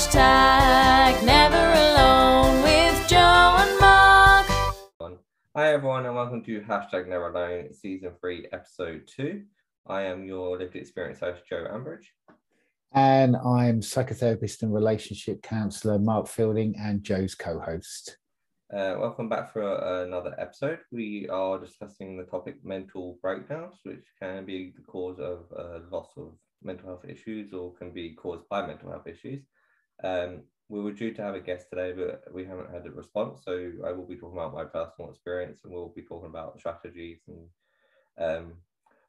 Hashtag never alone with Joe and Mark. Hi everyone and welcome to Hashtag Never Alone Season 3 Episode 2. I am your lived experience host Joe Ambridge. And I'm psychotherapist and relationship counsellor Mark Fielding and Joe's co-host. Uh, welcome back for uh, another episode. We are discussing the topic mental breakdowns, which can be the cause of uh, loss of mental health issues or can be caused by mental health issues. Um, we were due to have a guest today, but we haven't had a response. So I will be talking about my personal experience and we'll be talking about strategies and um,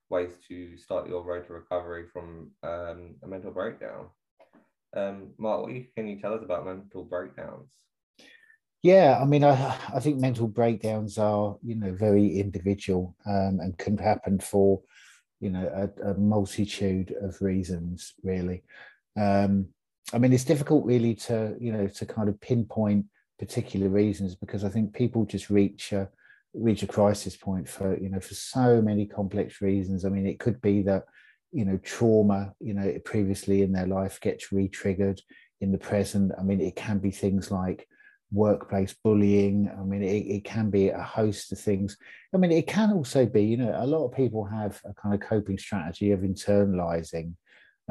ways to start your road to recovery from um, a mental breakdown. Um, Mark, what can you tell us about mental breakdowns? Yeah, I mean, I, I think mental breakdowns are, you know, very individual um, and can happen for, you know, a, a multitude of reasons, really. Um, I mean, it's difficult really to, you know, to kind of pinpoint particular reasons because I think people just reach a, reach a crisis point for, you know, for so many complex reasons. I mean, it could be that, you know, trauma, you know, previously in their life gets re-triggered in the present. I mean, it can be things like workplace bullying. I mean, it, it can be a host of things. I mean, it can also be, you know, a lot of people have a kind of coping strategy of internalizing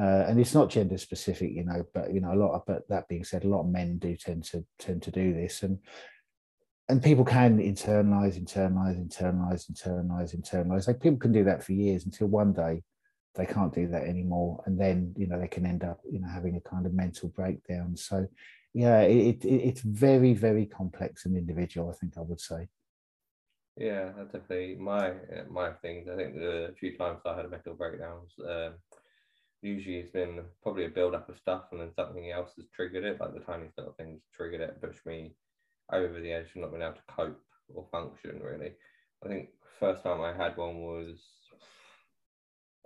uh, and it's not gender specific, you know, but you know, a lot of, but that being said, a lot of men do tend to tend to do this, and and people can internalize, internalize, internalize, internalize, internalize. Like people can do that for years until one day they can't do that anymore, and then you know they can end up, you know, having a kind of mental breakdown. So, yeah, it, it it's very very complex and individual. I think I would say. Yeah, that's definitely my my things. I think the few times I had a mental breakdowns. Um, usually it's been probably a build up of stuff and then something else has triggered it, like the tiniest little things triggered it, pushed me over the edge and not being able to cope or function really. I think first time I had one was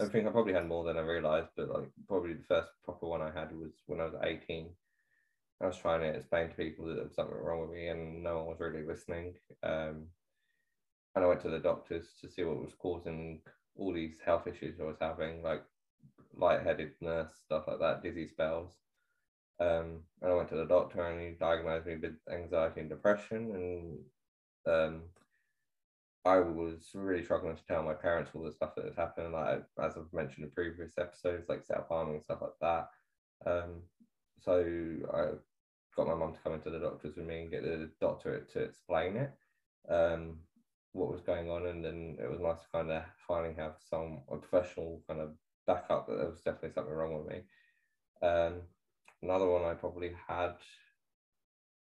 I think I probably had more than I realized, but like probably the first proper one I had was when I was 18. I was trying to explain to people that there was something wrong with me and no one was really listening. Um, and I went to the doctors to see what was causing all these health issues I was having, like lightheadedness, stuff like that, dizzy spells. Um, and I went to the doctor and he diagnosed me with anxiety and depression. And um, I was really struggling to tell my parents all the stuff that had happened. Like as I've mentioned in previous episodes, like self harming and stuff like that. Um, so I got my mum to come into the doctors with me and get the doctor to explain it, um, what was going on, and then it was nice to kind of finally have some a professional kind of back up that there was definitely something wrong with me. Um, another one I probably had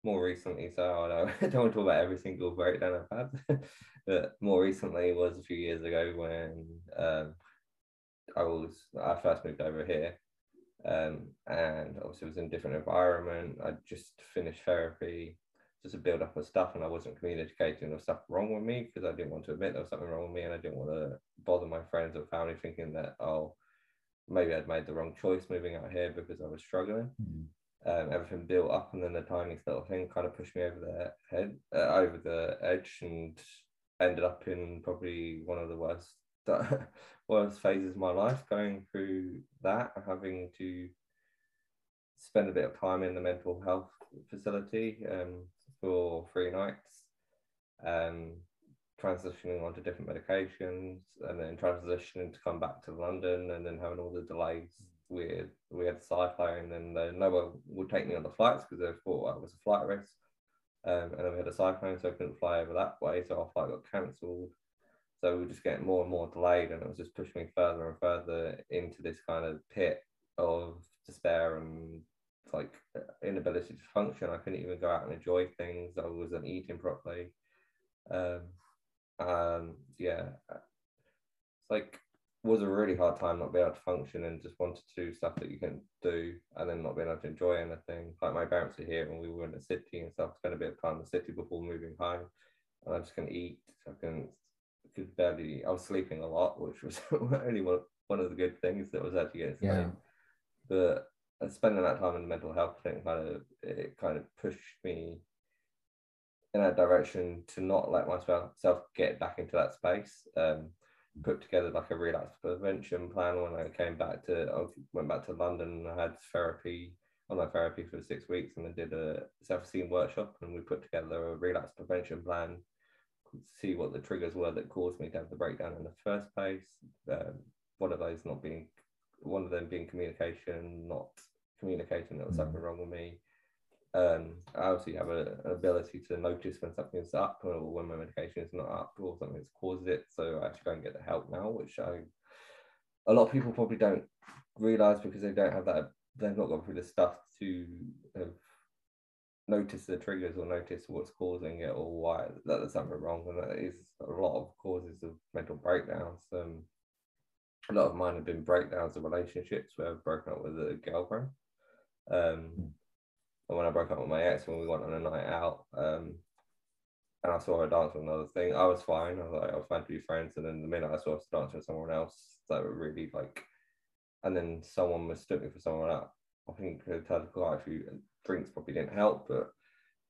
more recently, so I don't, want to talk about every single breakdown I've had, but more recently was a few years ago when um, I was I first moved over here, um, and obviously was in a different environment. I just finished therapy, just a build up of stuff, and I wasn't communicating there was stuff wrong with me because I didn't want to admit there was something wrong with me, and I didn't want to bother my friends or family thinking that oh maybe I'd made the wrong choice moving out here because I was struggling. Mm. Um, everything built up, and then the tiniest little thing kind of pushed me over the head, uh, over the edge, and ended up in probably one of the worst worst phases of my life. Going through that, having to spend a bit of time in the mental health facility um, for three nights. Um, transitioning onto different medications and then transitioning to come back to London and then having all the delays with we had a cyclone and uh, no one would take me on the flights because they thought I was a flight risk. Um, and then we had a cyclone, so I couldn't fly over that way, so our flight got cancelled. So we were just getting more and more delayed, and it was just pushing me further and further into this kind of pit of despair and like inability to function. I couldn't even go out and enjoy things. I wasn't eating properly. Um, um, yeah, it's like was a really hard time not being able to function and just wanted to do stuff that you can do and then not being able to enjoy anything. Like my parents are here and we were in the city and stuff, spent a bit of time in the city before moving home. And I just couldn't eat. I couldn't could barely I was sleeping a lot, which was only one, one of the good things that was actually getting. Yeah. But spending that time in the mental health thing kind of it kind of pushed me in that direction to not let myself get back into that space. Um, put together like a relapse prevention plan when I came back to I went back to London and I had therapy. online therapy for six weeks and then did a self-esteem workshop and we put together a relapse prevention plan to see what the triggers were that caused me to have the breakdown in the first place. Um, one of those not being, one of them being communication, not communicating that was Mm. something wrong with me. Um, I obviously have a, an ability to notice when something's up or when my medication is not up or something's caused it. So I actually go and get the help now, which I, a lot of people probably don't realize because they don't have that, they've not gone through the stuff to have notice the triggers or notice what's causing it or why that there's something wrong. And that is a lot of causes of mental breakdowns. Um, a lot of mine have been breakdowns of relationships where I've broken up with a girlfriend. Um, when I broke up with my ex, when we went on a night out, um, and I saw her dance with another thing, I was fine. I was like, I was fine to be friends. And then the minute I saw her dance with someone else, that were really like, and then someone mistook me for someone else. I think it had quite a drinks probably didn't help, but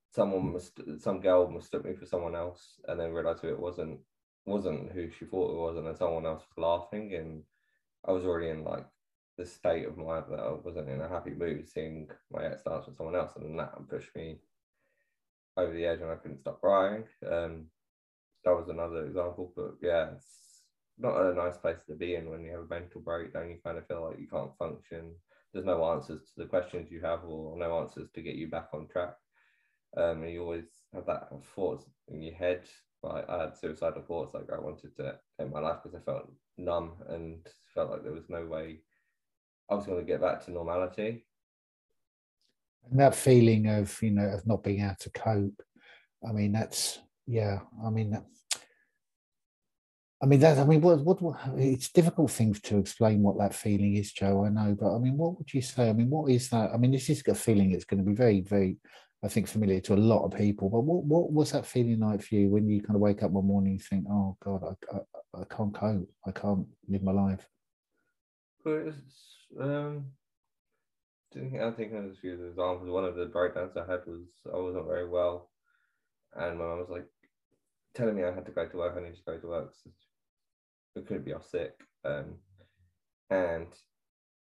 someone must, some girl mistook me for someone else, and then realized who it wasn't wasn't who she thought it was, and then someone else was laughing, and I was already in like the state of mind that I wasn't in a happy mood seeing my ex dance with someone else, and that pushed me over the edge, and I couldn't stop crying. Um, that was another example, but yeah, it's not a nice place to be in when you have a mental breakdown. You kind of feel like you can't function. There's no answers to the questions you have, or no answers to get you back on track. Um, and you always have that thoughts in your head. Like I had suicidal thoughts, like I wanted to end my life because I felt numb and felt like there was no way I was going to get back to normality. And that feeling of, you know, of not being able to cope. I mean, that's, yeah, I mean, I mean, that, I mean, what, what, what, it's difficult thing to explain what that feeling is, Joe, I know, but I mean, what would you say? I mean, what is that? I mean, this is a feeling that's going to be very, very, I think, familiar to a lot of people, but what, what was that feeling like for you when you kind of wake up one morning and think, oh God, I, I, I can't cope, I can't live my life? Um, didn't I think there's a few examples. One of the breakdowns I had was I wasn't very well, and my mum was like telling me I had to go to work. I need to go to work. So I couldn't be off sick. Um, and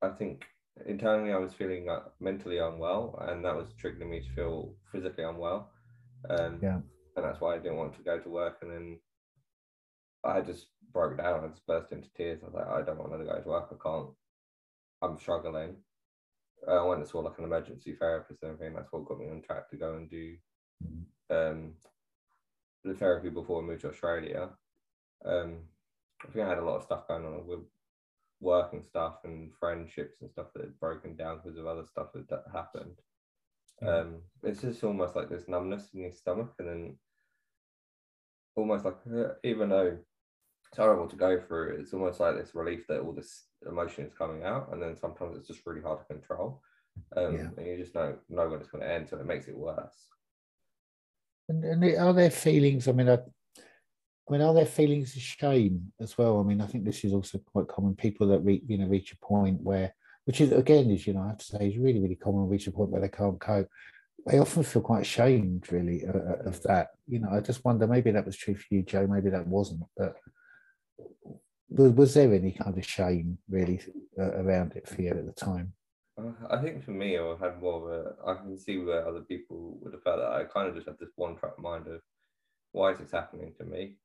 I think internally I was feeling uh, mentally unwell, and that was triggering me to feel physically unwell. Um, Yeah. And that's why I didn't want to go to work. And then I just broke down. I just burst into tears. I was like, I don't want to go to work. I can't. I'm struggling. Uh, I went and saw like an emergency therapist and everything. That's what got me on track to go and do um, the therapy before I moved to Australia. Um, I think I had a lot of stuff going on with work and stuff and friendships and stuff that had broken down because of other stuff that, that happened. Um, it's just almost like this numbness in your stomach, and then almost like uh, even though it's horrible to go through, it's almost like this relief that all this emotion is coming out, and then sometimes it's just really hard to control, um, Yeah. and you just don't know when it's going to end, so it makes it worse. And, and are there feelings? I mean, I, I mean, are there feelings of shame as well? I mean, I think this is also quite common. People that reach, you know, reach a point where, which is again, is you know, I have to say, is really, really common. Reach a point where they can't cope. They often feel quite ashamed, really, uh, uh, of that. You know, I just wonder. Maybe that was true for you, Joe. Maybe that wasn't. But was, was there any kind of shame really uh, around it for you at the time? Uh, I think for me, I had more of a. I can see where other people would have felt that. I kind of just had this one track mind of why is this happening to me?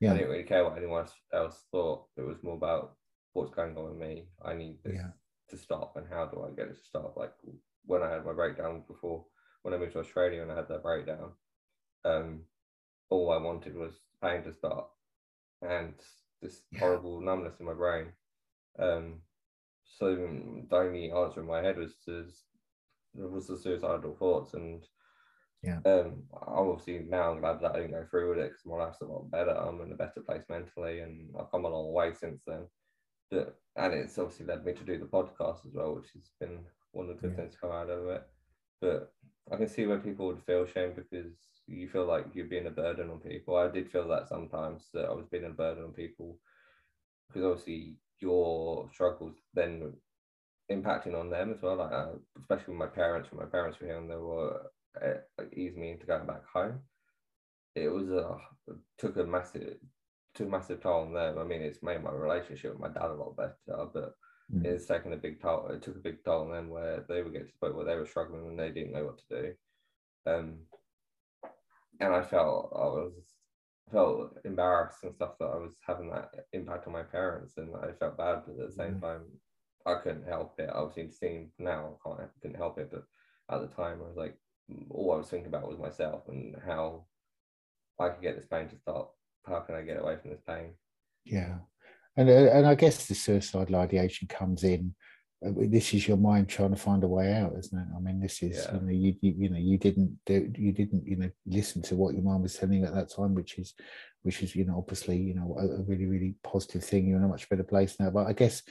Yeah, I didn't really care what anyone else- else thought. It was more about what's going on with me. I need this Yeah. to stop, and how do I get it to stop? Like when I had my breakdown before, when I moved to Australia and I had that breakdown, um, all I wanted was pain to stop, and this Yeah. horrible numbness in my brain. Um, so the only answer in my head was to was the suicidal thoughts and Yeah. um I'm obviously now I'm glad that I didn't go through with it because my life's a lot better I'm in a better place mentally and I've come a long way since then but, and it's obviously led me to do the podcast as well which has been one of the good Yeah. things to come out of it but I can see where people would feel shame because you feel like you're being a burden on people I did feel that sometimes that I was being a burden on people because obviously your struggles then impacting on them as well. Like uh, especially with my parents, when my parents were here and they were uh, like easing me into going back home. It was a took a massive took a massive toll on them. I mean, it's made my relationship with my dad a lot better, but Mm. it's taken a big toll. It took a big toll on them where they were getting to the point where they were struggling and they didn't know what to do. Um, and I felt I was felt embarrassed and stuff that I was having that impact on my parents, and I felt bad, but at the same Mm. time, I couldn't help it. Obviously, seeing now, I can't couldn't help it, but at the time, I was like, all I was thinking about was myself and how I could get this pain to stop. How can I get away from this pain? Yeah, and uh, and I guess the suicidal ideation comes in. uh, This is your mind trying to find a way out, isn't it? I mean, this is Yeah. you know you, you you know you didn't do you didn't you know listen to what your mind was telling you at that time, which is which is you know obviously you know a, a really really positive thing. You're in a much better place now. But I guess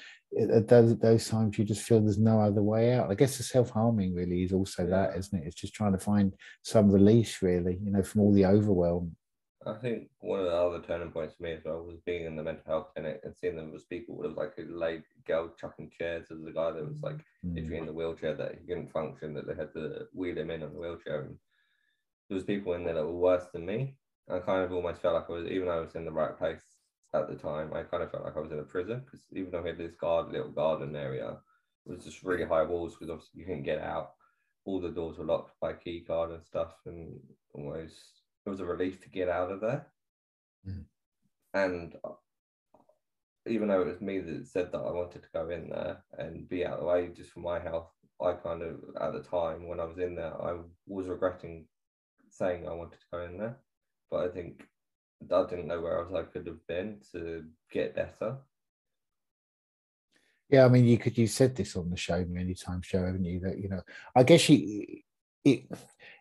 at at those those times you just feel there's no other way out. I guess the self harming really is also that, Yeah. isn't it? It's just trying to find some release, really, you know, from all the overwhelm. I think one of the other turning points for me as well was being in the mental health clinic and seeing them as people. There was like a late girl chucking chairs. There was a guy that was like Mm. literally in the wheelchair that he couldn't function, that they had to wheel him in on the wheelchair. And there was people in there that were worse than me. I kind of almost felt like I was, even though I was in the right place at the time, I kind of felt like I was in a prison because even though we had this guard, little garden area, it was just really high walls because obviously you couldn't get out. All the doors were locked by key card and stuff, and almost it was a relief to get out of there. Mm. And uh, even though it was me that said that I wanted to go in there and be out of the way just for my health, I kind of at the time when I was in there, I was regretting saying I wanted to go in there, but I think I didn't know where else I could have been to get better. Yeah, I mean, you could. You said this on the show many times, Joe, haven't you? That you know, I guess you, it,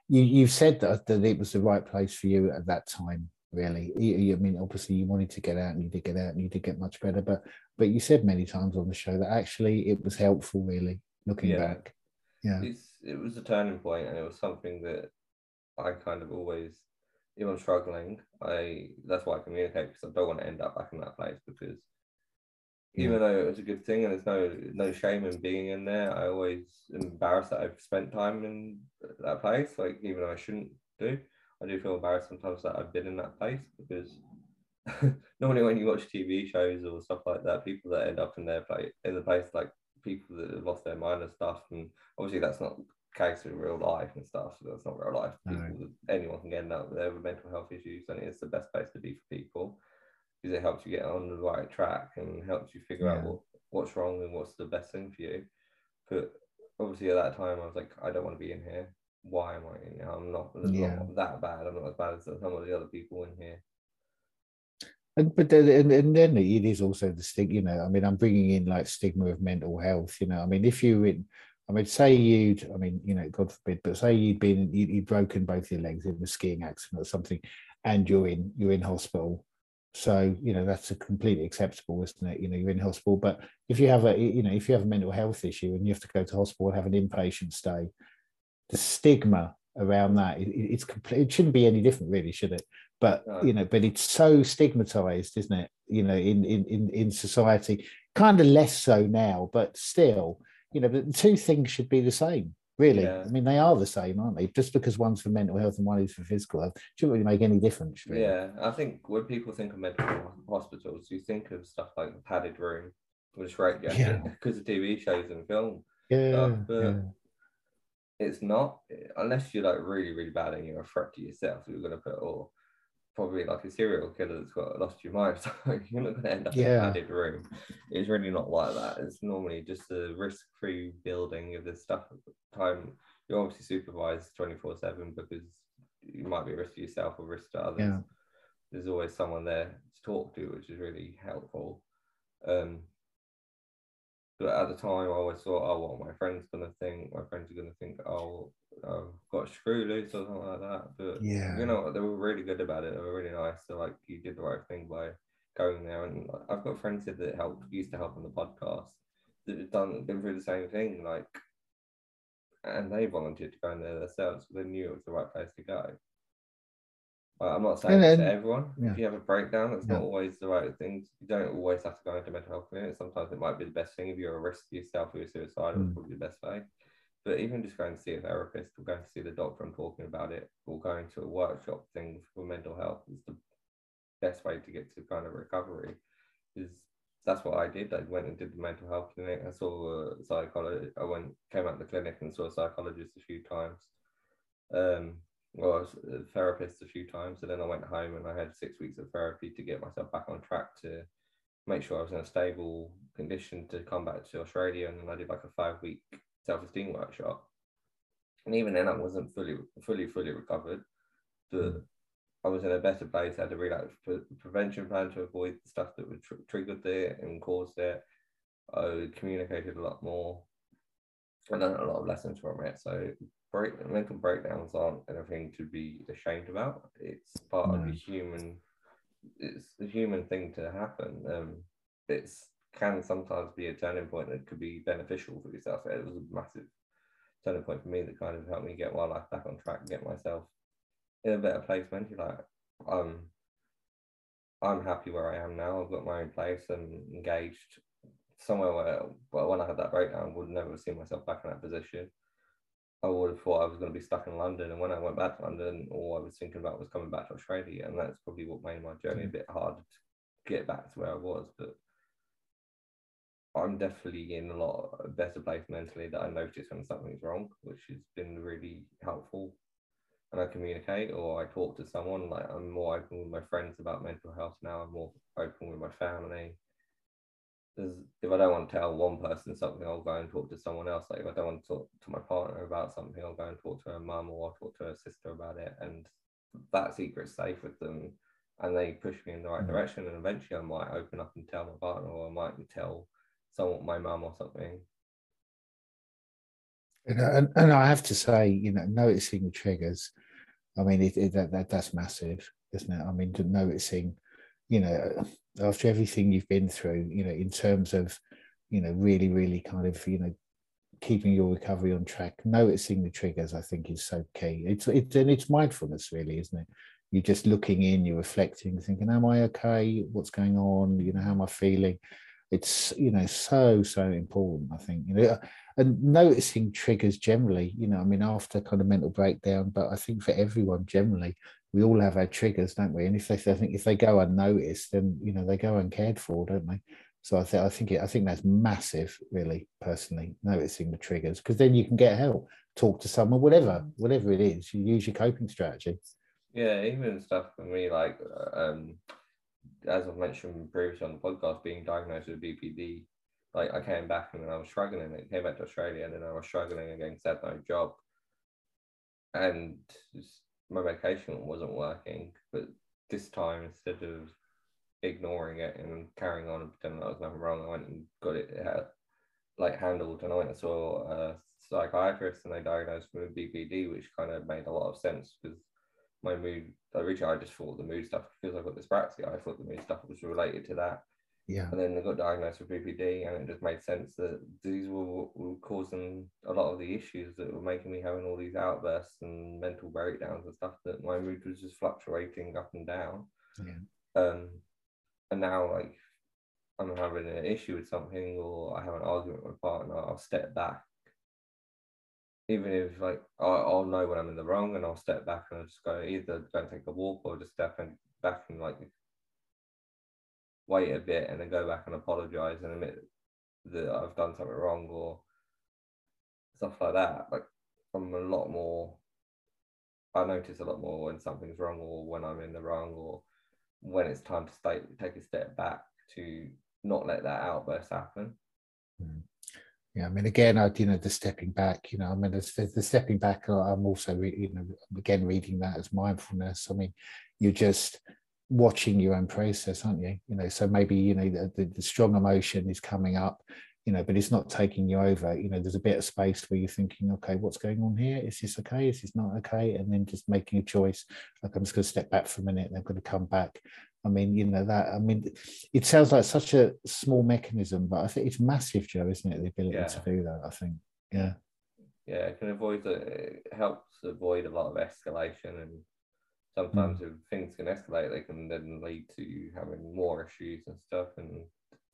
you, you've said that that it was the right place for you at that time. Really, You- you- I mean, obviously, you wanted to get out, and you did get out, and you did get much better. But, but you said many times on the show that actually it was helpful. Really, looking Yeah. back, yeah, It's it was a turning point, and it was something that I kind of always, if I'm struggling, I that's why I communicate because I don't want to end up back in that place because even though it was a good thing and there's no no shame in being in there, I always embarrassed that I've spent time in that place. Like even though I shouldn't do, I do feel embarrassed sometimes that I've been in that place because normally when you watch TV shows or stuff like that, people that end up in their place in the place like people that have lost their mind and stuff, and obviously that's not case in real life and stuff. So that's not real life. No. Anyone can get up there with mental health issues, and it's the best place to be for people because it helps you get on the right track and helps you figure out what, what's wrong and what's the best thing for you. But obviously at that time I was like, I don't want to be in here. Why am I in here? I'm not, Yeah. not that bad. I'm not as bad as some of the other people in here. And but then, and, and then it is also the stigma. You know, I mean, I'm bringing in like stigma of mental health. You know, I mean, if you in, I mean, say you'd, I mean, you know, God forbid, but say you'd been, you, you'd broken both your legs in a skiing accident or something, and you're in, you're in hospital. So you know that's a completely acceptable, isn't it? You know, you're in hospital, but if you have a, you know, if you have a mental health issue and you have to go to hospital and have an inpatient stay, the stigma around that, it, it's complete. It shouldn't be any different, really, should it? But No. you know, but it's so stigmatized, isn't it? You know, in in in, in society, kind of less so now, but still, you know, the two things should be the same. Really, Yeah. I mean, they are the same, aren't they? Just because one's for mental health and one is for physical health, shouldn't really make any difference. Really. Yeah, I think when people think of mental hospitals, you think of stuff like the padded room, which right, yeah, because of TV shows and film. yeah, but- yeah. It's not unless you're like really, really bad and you're a threat to yourself. You're gonna put or probably like a serial killer that's got lost your mind. So you're not gonna end up in a padded room. It's really not like that. It's normally just a risk-free building of this stuff. At the time you're obviously supervised 24/7 because you might be a risk to yourself or risk to others. Yeah. There's always someone there to talk to, which is really helpful. Um, but at the time, I always thought, oh, what my friends gonna think? My friends are gonna think, oh, I've got screw loose or something like that. But Yeah. you know, they were really good about it. They were really nice. They're like, you did the right thing by going there. And I've got friends here that helped, used to help on the podcast that have done been through the same thing. Like, and they volunteered to go in there themselves. They knew it was the right place to go. I'm not saying then- to everyone. yeah. If you have a breakdown, it's not always the right thing. You don't always have to go into mental health clinic. Sometimes it might be the best thing if you're a risk to yourself or you're suicidal. It's Mm. probably the best way. But even just going to see a therapist or going to see the doctor and talking about it or going to a workshop thing for mental health is the best way to get to kind of recovery. Is that's what I did. I went and did the mental health clinic. I saw a psychologist. I went came out of the clinic and saw a psychologist a few times. Um, well, a therapist a few times, and then I went home and I had six weeks of therapy to get myself back on track to make sure I was in a stable condition to come back to Australia. And then I did like a five week self esteem workshop. And even then, I wasn't fully, fully, fully recovered. But hmm. I was in a better place. I had a relapse pre- prevention plan to avoid the stuff that would tr- triggered it and caused it. I communicated a lot more. I learned a lot of lessons from it. So break, mental breakdowns aren't anything to be ashamed about. It's part of the human. It's a human thing to happen. Um, it's can sometimes be a turning point that could be beneficial for yourself. It was a massive turning point for me that kind of helped me get my life back on track, get myself in a better place mentally. Like um, I'm happy where I am now. I've got my own place and engaged somewhere where, well, when I had that breakdown, I would never have seen myself back in that position. I would have thought I was going to be stuck in London, and when I went back to London, all I was thinking about was coming back to Australia, and that's probably what made my journey a mm. bit harder to get back to where I was. But I'm definitely in a lot a better place mentally that I notice when something's wrong, which has been really helpful. And I communicate or I talk to someone. Like I'm more open with my friends about mental health now. I'm more open with my family. There's, if I don't want to tell one person something, I'll go and talk to someone else. Like if I don't want to talk to my partner about something, I'll go and talk to her mum or I'll talk to her sister about it. And that secret's safe with them. And they push me in the right Mm. direction. And eventually I might open up and tell my partner or I might tell someone, my mum or something. And, and, and I have to say, you know, noticing triggers, I mean, it, it, that, that that's massive, isn't it? I mean, to noticing, you know, after everything you've been through, you know, in terms of, you know, really, really kind of, you know, keeping your recovery on track, noticing the triggers, I think is so key. It's it's and it's mindfulness, really, isn't it? You're just looking in, you're reflecting, thinking, "Am I okay? What's going on? You know, how am I feeling?" It's you know so so important. I think you know, uh, and noticing triggers generally. You know, I mean, after kind of mental breakdown, but I think for everyone generally, we all have our triggers, don't we? And if they, I think if they go unnoticed, then you know they go uncared for, don't they? So I think I think it, I think that's massive, really, personally, noticing the triggers because then you can get help, talk to someone, whatever, mm. whatever it is. You use your coping strategy. Yeah, even stuff for me like uh, um as I've mentioned previously on the podcast, being diagnosed with BPD, like I came back and I was struggling. I came back to Australia and then I was struggling again because I had no job, and my medication wasn't working. But this time, instead of ignoring it and carrying on and pretending there was nothing wrong, I went and got it uh, like handled, and I went and saw a psychiatrist, and they diagnosed me with BPD, which kind of made a lot of sense because my mood. Originally, I just thought the mood stuff because I've got dyspraxia. I thought the mood stuff was related to that, Yeah, and then I got diagnosed with BPD, and it just made sense that these were, were causing a lot of the issues that were making me having all these outbursts and mental breakdowns and stuff. That my mood was just fluctuating up and down. yeah, Um, and now like I'm having an issue with something or I have an argument with my partner, I'll step back. Even if like I'll, I'll know when I'm in the wrong and I'll step back and I'll just go either and take a walk or just step in, back and like wait a bit and then go back and apologize and admit that I've done something wrong or stuff like that. Like I'm a lot more I notice a lot more when something's wrong or when I'm in the wrong or when it's time to stay, take a step back to not let that outburst happen. Mm. Yeah. I mean, again, I you know the stepping back. You know, I mean, the, the stepping back. uh, I'm also you know again reading that as mindfulness. I mean, you're just watching your own process, aren't you? You know, so maybe you know the, the, the strong emotion is coming up, you know, but it's not taking you over. You know, there's a bit of space where you're thinking, okay, what's going on here? Is this okay? Is this not okay? And then just making a choice. Like I'm just going to step back for a minute, and I'm going to come back. I mean, you know that. I mean, it sounds like such a small mechanism, but I think it's massive, Joe, isn't it? The ability Yeah. to do that. I think. Yeah. Yeah, it can avoid the, it helps avoid a lot of escalation and sometimes hmm. if things can escalate, they can then lead to having more issues and stuff, and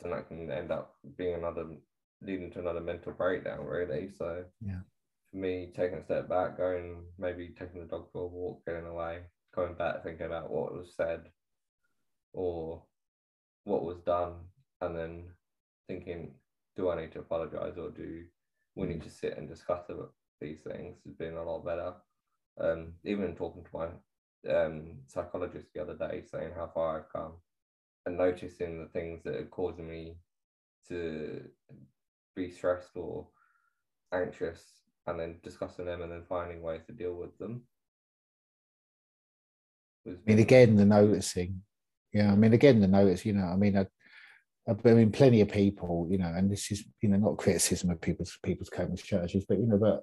then that can end up being another leading to another mental breakdown, really. So Yeah. for me, taking a step back, going maybe taking the dog for a walk, getting away, coming back, thinking about what was said or what was done, and then thinking, do I need to apologize or do we need to sit and discuss these things has been a lot better. Um, even talking to my um, psychologist the other day, saying how far I've come and noticing the things that are causing me to be stressed or anxious, and then discussing them and then finding ways to deal with them. I mean, again, the noticing. Yeah, I mean, again, the notice. You know, I mean, I, I mean, plenty of people. You know, and this is you know not criticism of people's people's covenants churches, but you know, but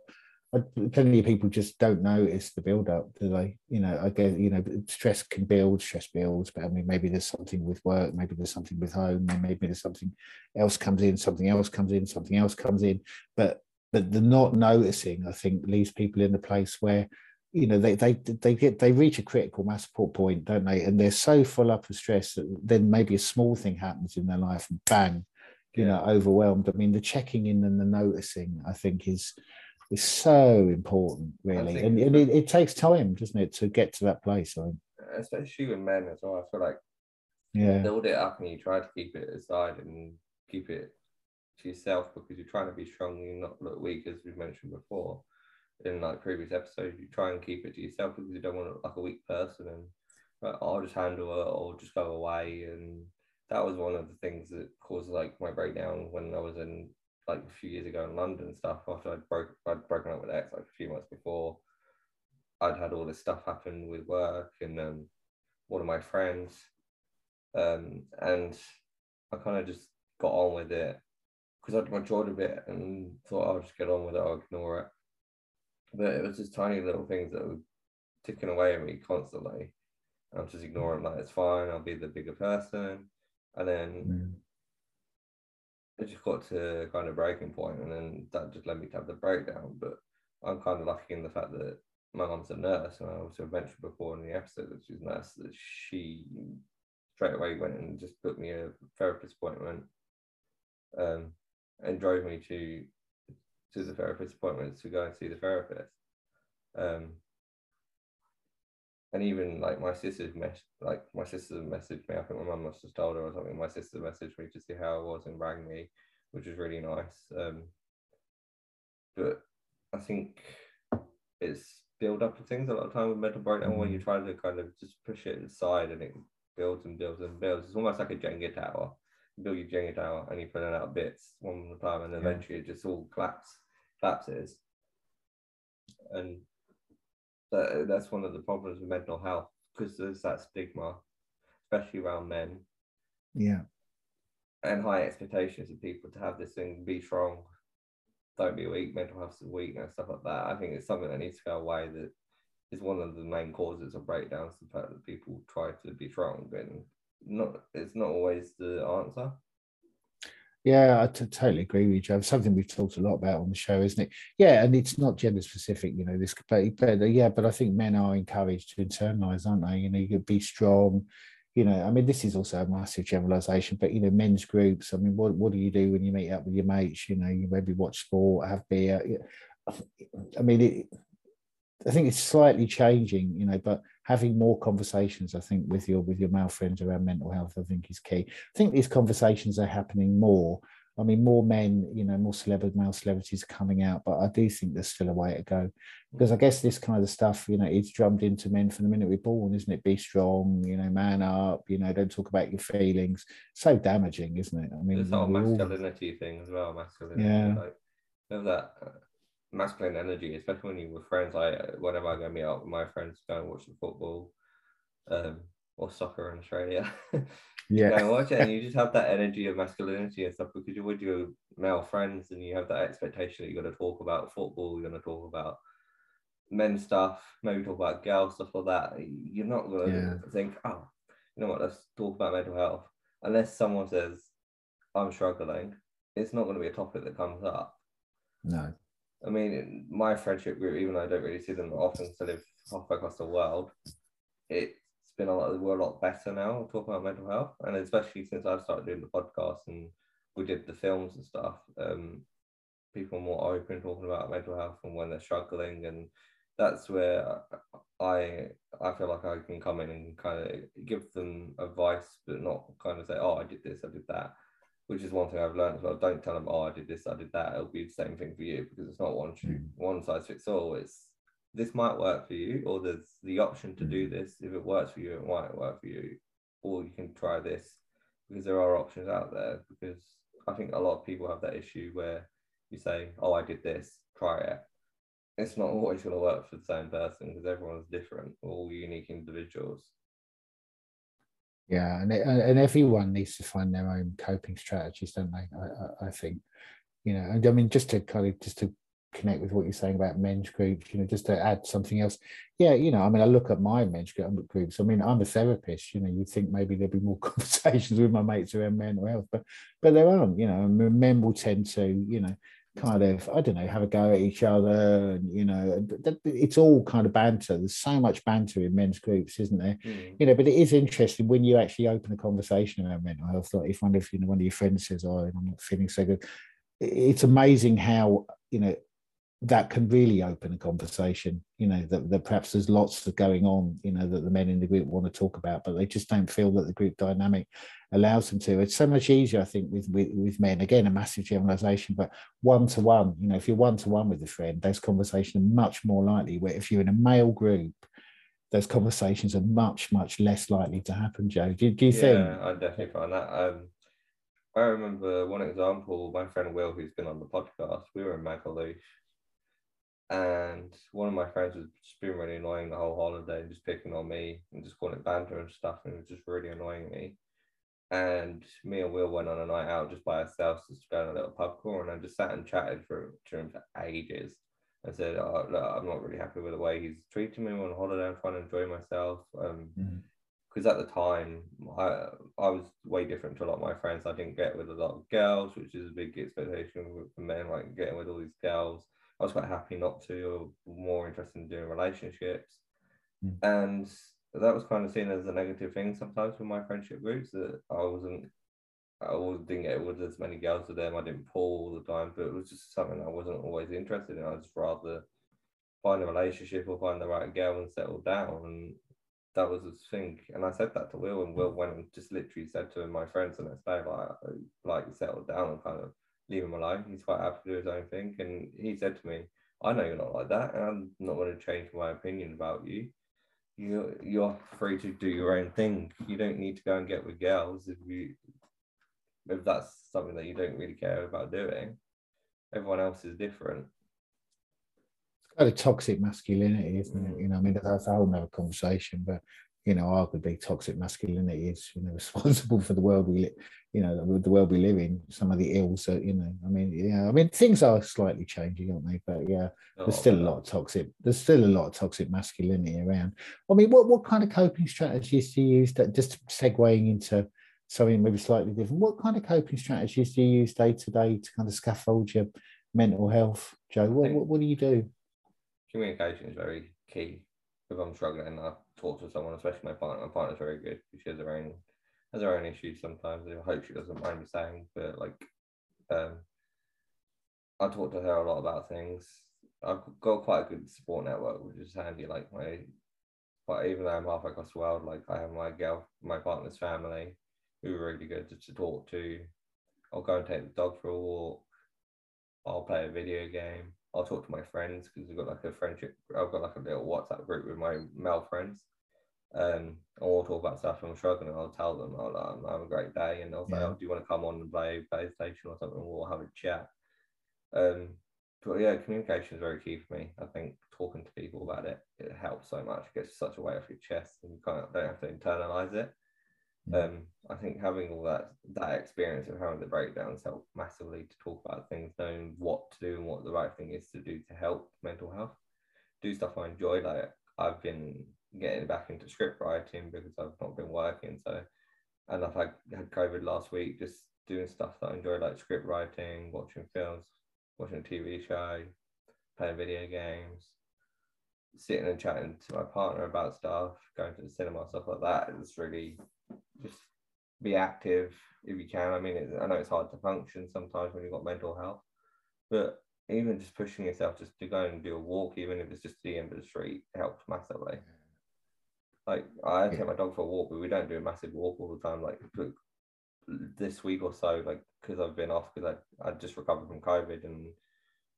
plenty of people just don't notice the build up, do they? You know, I guess you know, stress can build, stress builds, but I mean, maybe there's something with work, maybe there's something with home, maybe there's something else comes in, something else comes in, something else comes in. But but the not noticing, I think, leaves people in a place where you know they they they get they reach a critical mass support point, don't they? And they're so full up of stress that then maybe a small thing happens in their life and bang, you yeah. know, overwhelmed. I mean, the checking in and the noticing, I think, is is so important, really, and, and it, it, takes time, doesn't it, to get to that place? I mean, uh, especially with men as well. I feel like yeah, build it up and you try to keep it aside and keep it to yourself because you're trying to be strong and not look weak, as we mentioned before in like previous episodes. You try and keep it to yourself because you don't want to like a weak person and like, I'll just handle it or just go away and that was one of the things that caused like my breakdown when I was in like a few years ago in London and stuff after I'd broke I'd broken up with ex like a few months before. I'd had all this stuff happen with work and um, one of my friends, um, and I kind of just got on with it because I'd matured a bit and thought I'll just get on with it, I'll ignore it. But it was just tiny little things that were ticking away at me constantly. I'm just ignoring like It's fine. I'll be the bigger person, and then mm it just got to kind of breaking point, and then that just led me to have the breakdown. But I'm kind of lucky in the fact that my mum's a nurse, and I also mentioned before in the episode that she's a nurse that she straight away went and just booked me a therapist appointment, um, and drove me to to the therapist appointments to go and see the therapist. Um, and even like my sister's mess like my sister messaged me. I think my mum must have told her or something. My sister messaged me to see how I was and rang me, which was really nice. Um, but I think it's build up of things a lot of time with mental breakdown when you try to kind of just push it aside and it builds and builds and builds. It's almost like a Jenga tower. Build your Jenga tower and you put it out bits one at a time, and eventually yeah. it just all collapse collapses. And that, that's one of the problems with mental health because there's that stigma, especially around men. Yeah. And high expectations of people to have this thing be strong, don't be weak, mental health is weak, and stuff like that. I think it's something that needs to go away. That is one of the main causes of breakdowns. The fact that people try to be strong and not, it's not always the answer. Yeah, I t- totally agree with you. Something we've talked a lot about on the show, isn't it? Yeah, and it's not gender specific, you know. This, but, but uh, yeah, but I think men are encouraged to internalize, aren't they? You know, you could be strong. You know, I mean, this is also a massive generalization, but you know, men's groups. I mean, what what do you do when you meet up with your mates? You know, you maybe watch sport, have beer. I mean, it, I think it's slightly changing, you know, but having more conversations, I think, with your with your male friends around mental health, I think is key. I think these conversations are happening more. I mean, more men, you know, more celebrity male celebrities are coming out, but I do think there's still a way to go because I guess this kind of stuff, you know, it's drummed into men from the minute we're born, isn't it? Be strong, you know, man up, you know, don't talk about your feelings. So damaging, isn't it? I mean, this whole masculinity all... thing as well, masculinity. Yeah. Like, that uh, masculine energy, especially when you're with friends. I whenever I go meet up with my friends, go and watch the football, um, or soccer in Australia. yeah, and watch it, and you just have that energy of masculinity and stuff because you're with your male friends, and you have that expectation that you're going to talk about football, you're going to talk about men stuff, maybe talk about girl stuff like that. You're not going to yeah. think, oh, you know what? Let's talk about mental health, unless someone says, "I'm struggling." It's not going to be a topic that comes up. No. I mean, my friendship group, even though I don't really see them often, to live halfway across the world, it's been a lot, we're a lot better now talking about mental health, and especially since I've started doing the podcast and we did the films and stuff. Um, people are more open talking about mental health and when they're struggling, and that's where I I feel like I can come in and kind of give them advice, but not kind of say, "Oh, I did this, I did that." Which is one thing I've learned as well. Don't tell them, oh, I did this, I did that. It'll be the same thing for you because it's not one shoe, one size fits all. It's this might work for you, or there's the option to do hmm. this. If it works for you, it might work for you, or you can try this because there are options out there. Because I think a lot of people have that issue where you say, oh, I did this, try it. It's not always going to work for the same person because everyone's different, we're all unique individuals. Yeah, and it, and everyone needs to find their own coping strategies, don't they? I, I, think, you know, and I mean, just to kind of just to connect with what you're saying about men's groups, you know, just to add something else. Yeah, you know, I mean, I look at my men's groups. I mean, I'm a therapist. You know, you'd think maybe there'd be more conversations with my mates around mental health, but but there aren't. You know, men will tend to, you know, kind of I don't know have a go at each other and you know it's all kind of banter. There's so much banter in men's groups isn't there? Mm. you know but it is interesting when you actually open a conversation around mental health. Like if one of you know one of your friends says oh I'm not feeling so good it's amazing how you know that can really open a conversation you know that, that perhaps there's lots of going on you know that the men in the group want to talk about but they just don't feel that the group dynamic allows them to. It's so much easier i think with with, with men. Again a massive generalization but one to one you know if you're one to one with a friend those conversations are much more likely where if you're in a male group those conversations are much much less likely to happen joe. Do, do you yeah, think i definitely find that um I remember one example, my friend Will, who's been on the podcast, we were in Magaluf and one of my friends was just being really annoying the whole holiday and just picking on me and just calling it banter and stuff and it was just really annoying me. And me and Will went on a night out just by ourselves, just going to a little pub crawl, and I just sat and chatted for to him for ages. I said, oh, look, I'm not really happy with the way he's treating me on holiday. I'm trying to enjoy myself. Um, because mm. at the time I I was way different to a lot of my friends. I didn't get with a lot of girls, which is a big expectation for men, like getting with all these girls. I was quite happy not to, or more interested in doing relationships. Mm. And that was kind of seen as a negative thing sometimes with my friendship groups that I wasn't, I always didn't get with as many girls with them. I didn't pull all the time, but it was just something I wasn't always interested in. I just rather find a relationship or find the right girl and settle down. And that was the thing. And I said that to Will, and Will went and just literally said to my friends the next day, like, like settled down and kind of leave him alone. He's quite happy to do his own thing. And he said to me, I know you're not like that, and I'm not going to change my opinion about you. You're, you're free to do your own thing. You don't need to go and get with girls if you if that's something that you don't really care about doing. Everyone else is different. It's kind of toxic masculinity, isn't it? You know, I mean, that's a whole other conversation, but you know, arguably toxic masculinity is, you know, responsible for the world we live, you know, the, the world we live in, some of the ills that, you know, I mean, yeah, I mean, things are slightly changing, aren't they? But yeah, there's oh, still a lot of toxic, there's still a lot of toxic masculinity around. I mean, what, what kind of coping strategies do you use that just segueing into something maybe slightly different? What kind of coping strategies do you use day to day to kind of scaffold your mental health, Joe? What, what, what do you do? Communication is very key. If I'm struggling, I talk to someone, especially my partner. My partner's very good. She has her own has her own issues sometimes. I hope she doesn't mind me saying, but like, um, I talk to her a lot about things. I've got quite a good support network, which is handy. Like my, but even though I'm half across the world, like I have my girl, my partner's family, who are really good to, to talk to. I'll go and take the dog for a walk. I'll play a video game. I'll talk to my friends because I've got like a friendship. I've got like a little WhatsApp group with my male friends. Um, and we'll talk about stuff and I'm struggling. I'll tell them, I'll, um, have a great day, and they'll say, yeah. "Oh, do you want to come on and play PlayStation or something?" We'll have a chat. Um, but yeah, communication is very key for me. I think talking to people about it it helps so much. It gets such a weight off your chest, and you kind of don't have to internalize it. Um, I think having all that that experience of having the breakdowns help massively to talk about things, knowing what to do and what the right thing is to do to help mental health. Do stuff I enjoy. Like I've been getting back into script writing because I've not been working. So, and I've had, had COVID last week, just doing stuff that I enjoy, like script writing, watching films, watching a TV show, playing video games, sitting and chatting to my partner about stuff, going to the cinema, stuff like that. It's really be active if you can. I mean, it, I know it's hard to function sometimes when you've got mental health, but even just pushing yourself just to go and do a walk, even if it's just the end of the street, helps massively. Like I take my dog for a walk, but we don't do a massive walk all the time. Like this week or so, like because I've been off because I I just recovered from COVID and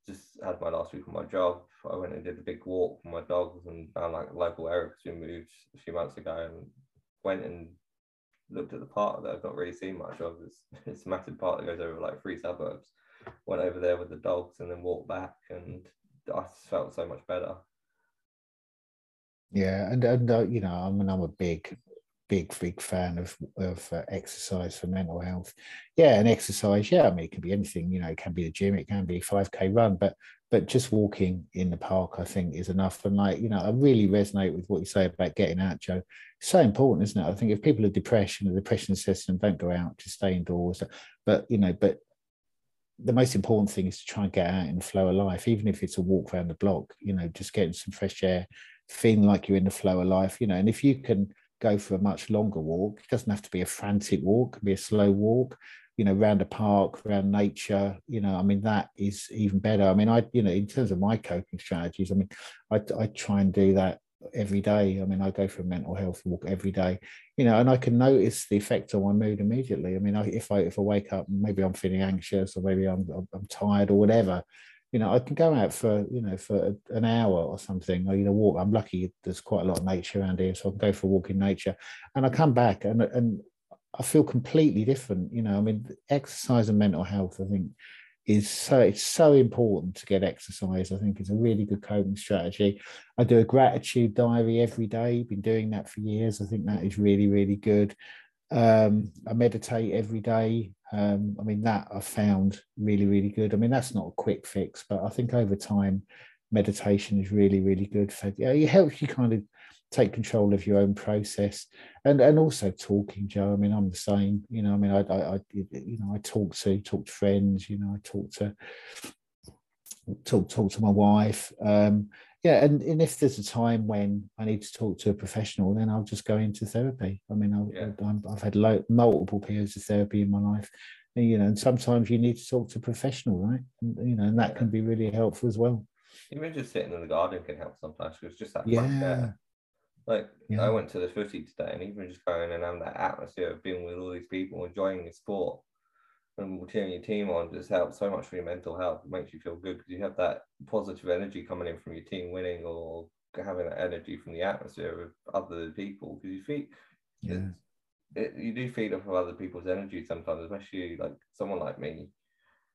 just had my last week on my job. I went and did a big walk with my dogs and found like a local area because we moved a few months ago and went and looked at the park that I've not really seen much of. It's, it's a massive park that goes over like three suburbs. Went over there with the dogs and then walked back and I felt so much better. Yeah, and and uh, you know, I mean, I'm a big, big, big fan of of uh, exercise for mental health. Yeah, and exercise. Yeah, I mean, it can be anything. You know, it can be the gym, it can be a five k run, but but just walking in the park, I think, is enough. And like, you know, I really resonate with what you say about getting out, Joe. So important, isn't it? I think if people are depressed and the depression system don't go out, just stay indoors. But you know, but the most important thing is to try and get out the flow of life, even if it's a walk around the block, you know, just getting some fresh air, feeling like you're in the flow of life, you know, and if you can go for a much longer walk, it doesn't have to be a frantic walk, it can be a slow walk, you know, around a park, around nature, you know, I mean, that is even better. I mean, I, you know, in terms of my coping strategies, I mean, I, I try and do that every day. I mean, I go for a mental health walk every day, you know, and I can notice the effect on my mood immediately. I mean, I, if I if I wake up, maybe I'm feeling anxious, or maybe I'm I'm tired, or whatever, you know, I can go out for you know for an hour or something, or you know, walk. I'm lucky; there's quite a lot of nature around here, so I can go for a walk in nature, and I come back and and I feel completely different. You know, I mean, exercise and mental health, I think is so it's so important to get exercise. I think it's a really good coping strategy. I do a gratitude diary every day. Been doing that for years. I think that is really really good. Um, I meditate every day. Um, I mean that I've found really really good. I mean that's not a quick fix, but I think over time meditation is really really good for yeah it helps you kind of take control of your own process and and also talking joe i mean i'm the same you know i mean i i, I you know i talk to talk to friends you know i talk to talk talk to my wife um yeah and, and if there's a time when i need to talk to a professional then i'll just go into therapy i mean i yeah. i've had multiple periods of therapy in my life and, you know and sometimes you need to talk to a professional right and, you know and that yeah. can be really helpful as well even just sitting in the garden can help sometimes because just that yeah like yeah. I went to the footy today, and even just going and having that atmosphere of being with all these people, enjoying the sport, and cheering your team on just helps so much for your mental health. It makes you feel good because you have that positive energy coming in from your team winning or having that energy from the atmosphere of other people because you feel yeah. It, you do feed off of other people's energy sometimes, especially like someone like me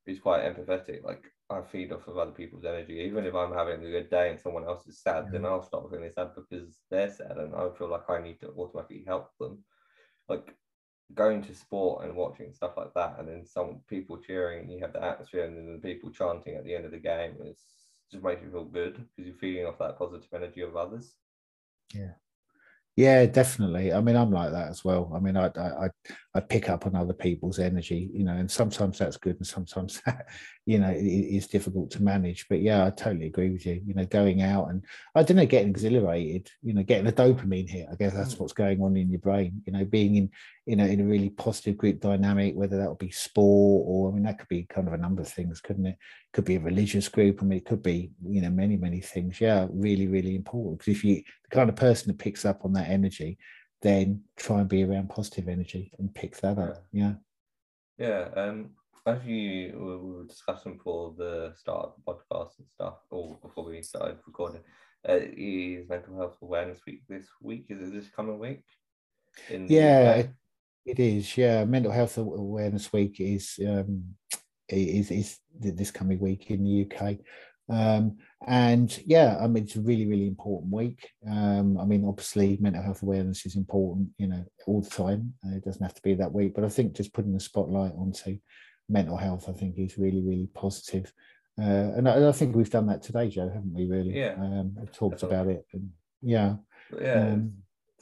who's quite empathetic. Like I feed off of other people's energy. Even if I'm having a good day and someone else is sad, yeah. then I'll stop feeling sad because they're sad and I feel like I need to automatically help them. Like going to sport and watching stuff like that, and then some people cheering, and you have the atmosphere, and then the people chanting at the end of the game. It's just makes you feel good because you're feeding off that positive energy of others. Yeah, yeah, definitely. I mean, I'm like that as well. I mean, I, I I pick up on other people's energy, you know, and sometimes that's good, and sometimes that, you know, it is difficult to manage. But yeah, I totally agree with you. You know, going out and I don't know, getting exhilarated, you know, getting a dopamine hit. I guess that's mm. what's going on in your brain. You know, being in you know in a really positive group dynamic, whether that would be sport or I mean, that could be kind of a number of things, couldn't it? Could be a religious group. I mean, it could be you know many many things. Yeah, really really important because if you the kind of person that picks up on that energy, then try and be around positive energy and pick that up. Yeah. Yeah. Um, as you we were discussing for the start of the podcast and stuff, or before we started recording, uh, is Mental Health Awareness Week this week? Is it this coming week? yeah, it, is. Yeah, Mental Health Awareness Week is um, is is this coming week in the UK. Um, and yeah, I mean, it's a really, really important week. Um, I mean, obviously, mental health awareness is important, you know, all the time. Uh, it doesn't have to be that week, but I think just putting the spotlight onto mental health, I think, is really, really positive. Uh, and I, I, think we've done that today, Joe, haven't we? Really? Yeah. Um, we've talked about it, and yeah. Yeah. Um,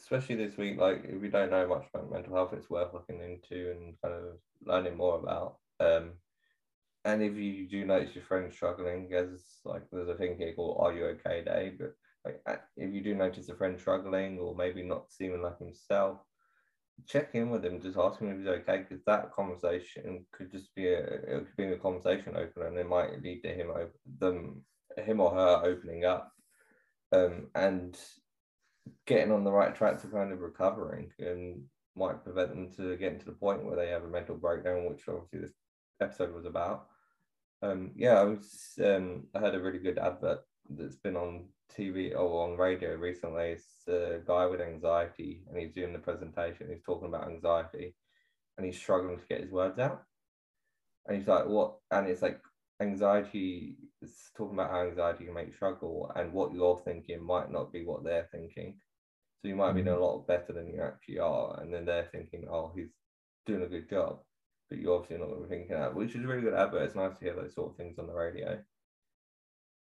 especially this week, like if we don't know much about mental health, it's worth looking into and kind of learning more about. Um, and if you do notice your friend struggling, as like there's a thing here called "Are you okay?" Day, but like if you do notice a friend struggling or maybe not seeming like himself, check in with him, just ask him if he's okay, because that conversation could just be a it could be a conversation opener, and it might lead to him them him or her opening up, um, and getting on the right track to kind of recovering and might prevent them to getting to the point where they have a mental breakdown, which obviously this episode was about. Um, yeah, I was um, I had a really good advert that's been on TV or on radio recently. It's a guy with anxiety, and he's doing the presentation. He's talking about anxiety, and he's struggling to get his words out. And he's like, "What?" And it's like anxiety. It's talking about how anxiety can make you struggle, and what you're thinking might not be what they're thinking. So you might be doing mm. a lot better than you actually are, and then they're thinking, "Oh, he's doing a good job," but you're obviously not really thinking that, which is a really good advert. It's nice to hear those sort of things on the radio.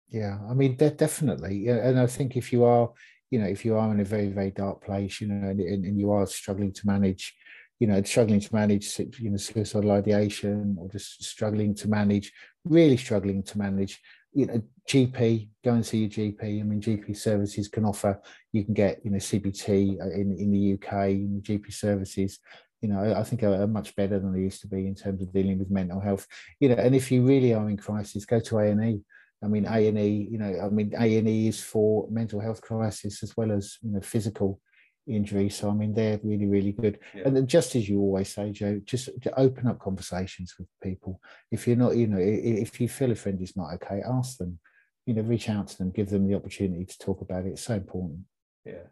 Yeah, I mean, de- definitely. Yeah, And I think if you are, you know, if you are in a very, very dark place, you know, and, and, and you are struggling to manage, you know, struggling to manage, you know, suicidal ideation or just struggling to manage, really struggling to manage, you know, GP, go and see your GP. I mean, GP services can offer, you can get, you know, CBT uh, in, in the UK, in GP services, you know, I think are, much better than they used to be in terms of dealing with mental health. You know, and if you really are in crisis, go to A&E I mean, A and E. You know, I mean, A and E is for mental health crisis as well as you know physical injury. So I mean, they're really, really good. Yeah. And then just as you always say, Joe, just open up conversations with people. If you're not, you know, if you feel a friend is not okay, ask them. You know, reach out to them, give them the opportunity to talk about it. It's so important. Yeah.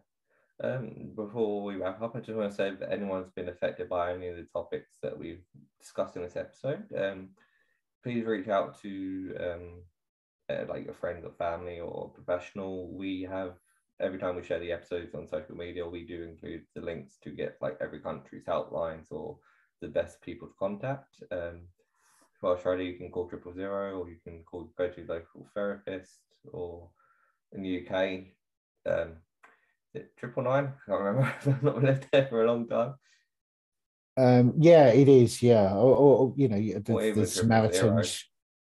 Um, before we wrap up, I just want to say if anyone's been affected by any of the topics that we've discussed in this episode, um, please reach out to um, uh, like a friend or family or professional, we have every time we share the episodes on social media, we do include the links to get like every country's helplines or the best people to contact. Um, for Australia, you can call triple zero, or you can call go to local therapist, or in the UK, um, triple nine. I can't remember. I've not lived there for a long time. Um, yeah, it is. Yeah, or, or you know, the, the Samaritans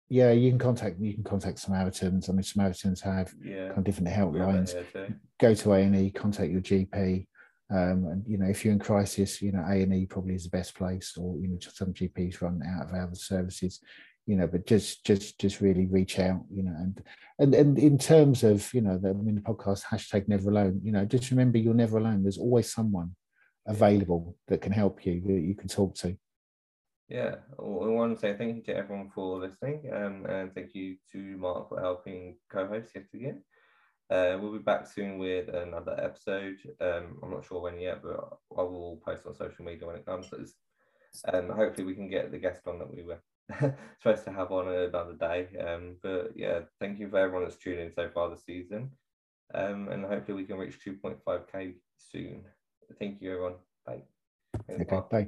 yeah, you can contact you can contact Samaritans. I mean, Samaritans have yeah. kind of different helplines. Go to A and E, contact your GP. Um, and you know, if you're in crisis, you know, A and E probably is the best place, or you know, some GPs run out of other services. You know, but just just just really reach out. You know, and and and in terms of you know, the, I mean, the podcast hashtag Never Alone. You know, just remember you're never alone. There's always someone available that can help you that you can talk to yeah, we want to say thank you to everyone for listening, um, and thank you to Mark for helping co-host yet again. Uh, we'll be back soon with another episode. Um, I'm not sure when yet, but I will post on social media when it comes. And um, hopefully we can get the guest on that we were supposed to have on another day. Um, but yeah, thank you for everyone that's tuned in so far this season. Um, and hopefully we can reach 2.5k soon. Thank you, everyone. Bye. okay, bye.